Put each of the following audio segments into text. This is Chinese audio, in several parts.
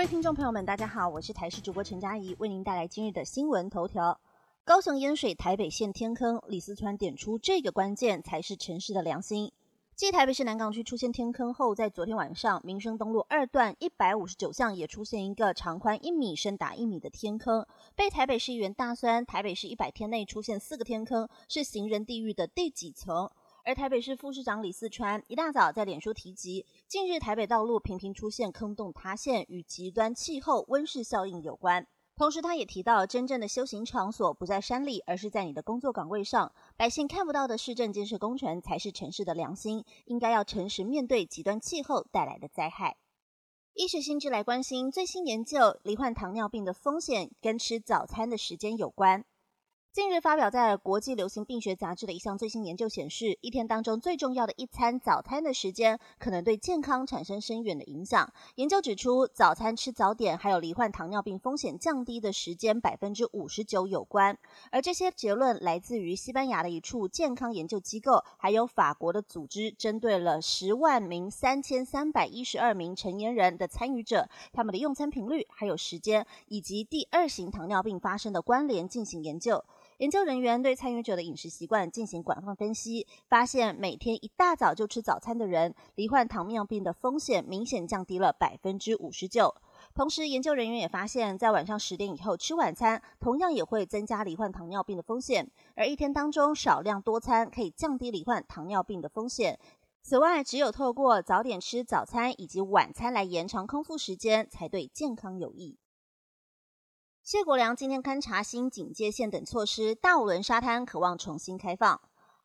各位听众朋友们，大家好，我是台视主播陈佳怡，为您带来今日的新闻头条。高雄淹水，台北陷天坑，李思川点出这个关键才是城市的良心。继台北市南港区出现天坑后，在昨天晚上，民生东路二段一百五十九巷也出现一个长宽一米、深达一米的天坑，被台北市议员大酸。台北市一百天内出现四个天坑，是行人地狱的第几层？而台北市副市长李四川一大早在脸书提及，近日台北道路频频出现坑洞塌陷，与极端气候温室效应有关。同时，他也提到，真正的修行场所不在山里，而是在你的工作岗位上。百姓看不到的市政建设工程，才是城市的良心。应该要诚实面对极端气候带来的灾害。医学新知来关心最新研究，罹患糖尿病的风险跟吃早餐的时间有关。近日发表在国际流行病学杂志的一项最新研究显示，一天当中最重要的一餐早餐的时间，可能对健康产生深远的影响。研究指出，早餐吃早点，还有罹患糖尿病风险降低的时间百分之五十九有关。而这些结论来自于西班牙的一处健康研究机构，还有法国的组织，针对了十万名三千三百一十二名成年人的参与者，他们的用餐频率、还有时间，以及第二型糖尿病发生的关联进行研究。研究人员对参与者的饮食习惯进行广泛分析，发现每天一大早就吃早餐的人，罹患糖尿病的风险明显降低了百分之五十九。同时，研究人员也发现，在晚上十点以后吃晚餐，同样也会增加罹患糖尿病的风险。而一天当中少量多餐，可以降低罹患糖尿病的风险。此外，只有透过早点吃早餐以及晚餐来延长空腹时间，才对健康有益。谢国良今天勘察新警戒线等措施，大五轮沙滩渴望重新开放。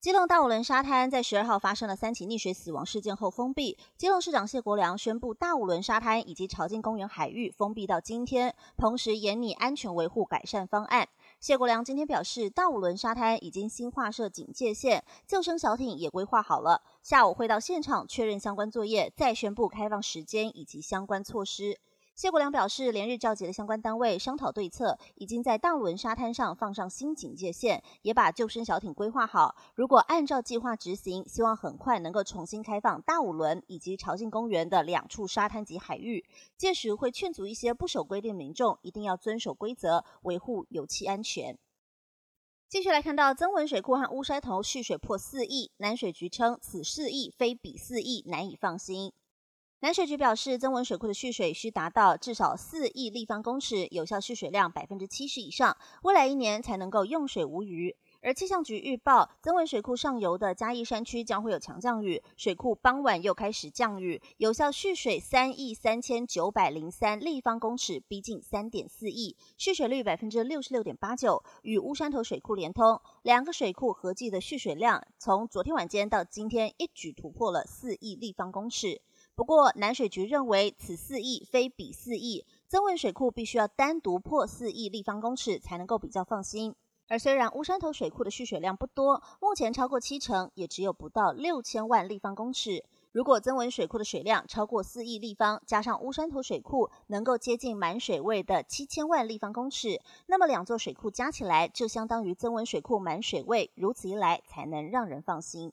基隆大五轮沙滩在十二号发生了三起溺水死亡事件后封闭。基隆市长谢国良宣布，大五轮沙滩以及朝境公园海域封闭到今天，同时严拟安全维护改善方案。谢国良今天表示，大五轮沙滩已经新划设警戒线，救生小艇也规划好了，下午会到现场确认相关作业，再宣布开放时间以及相关措施。谢国良表示，连日召集的相关单位商讨对策，已经在大轮沙滩上放上新警戒线，也把救生小艇规划好。如果按照计划执行，希望很快能够重新开放大五轮以及朝境公园的两处沙滩及海域。届时会劝阻一些不守规定民众，一定要遵守规则，维护油气安全。继续来看到增文水库和乌山头蓄水破四亿，南水局称此四亿非彼四亿，难以放心。南水局表示，增文水库的蓄水需达到至少四亿立方公尺，有效蓄水量百分之七十以上，未来一年才能够用水无虞。而气象局预报，增文水库上游的嘉义山区将会有强降雨，水库傍晚又开始降雨，有效蓄水三亿三千九百零三立方公尺，逼近三点四亿，蓄水率百分之六十六点八九，与乌山头水库连通，两个水库合计的蓄水量，从昨天晚间到今天一举突破了四亿立方公尺。不过，南水局认为此四亿非彼四亿，增温水库必须要单独破四亿立方公尺才能够比较放心。而虽然乌山头水库的蓄水量不多，目前超过七成，也只有不到六千万立方公尺。如果增温水库的水量超过四亿立方，加上乌山头水库能够接近满水位的七千万立方公尺，那么两座水库加起来就相当于增温水库满水位，如此一来才能让人放心。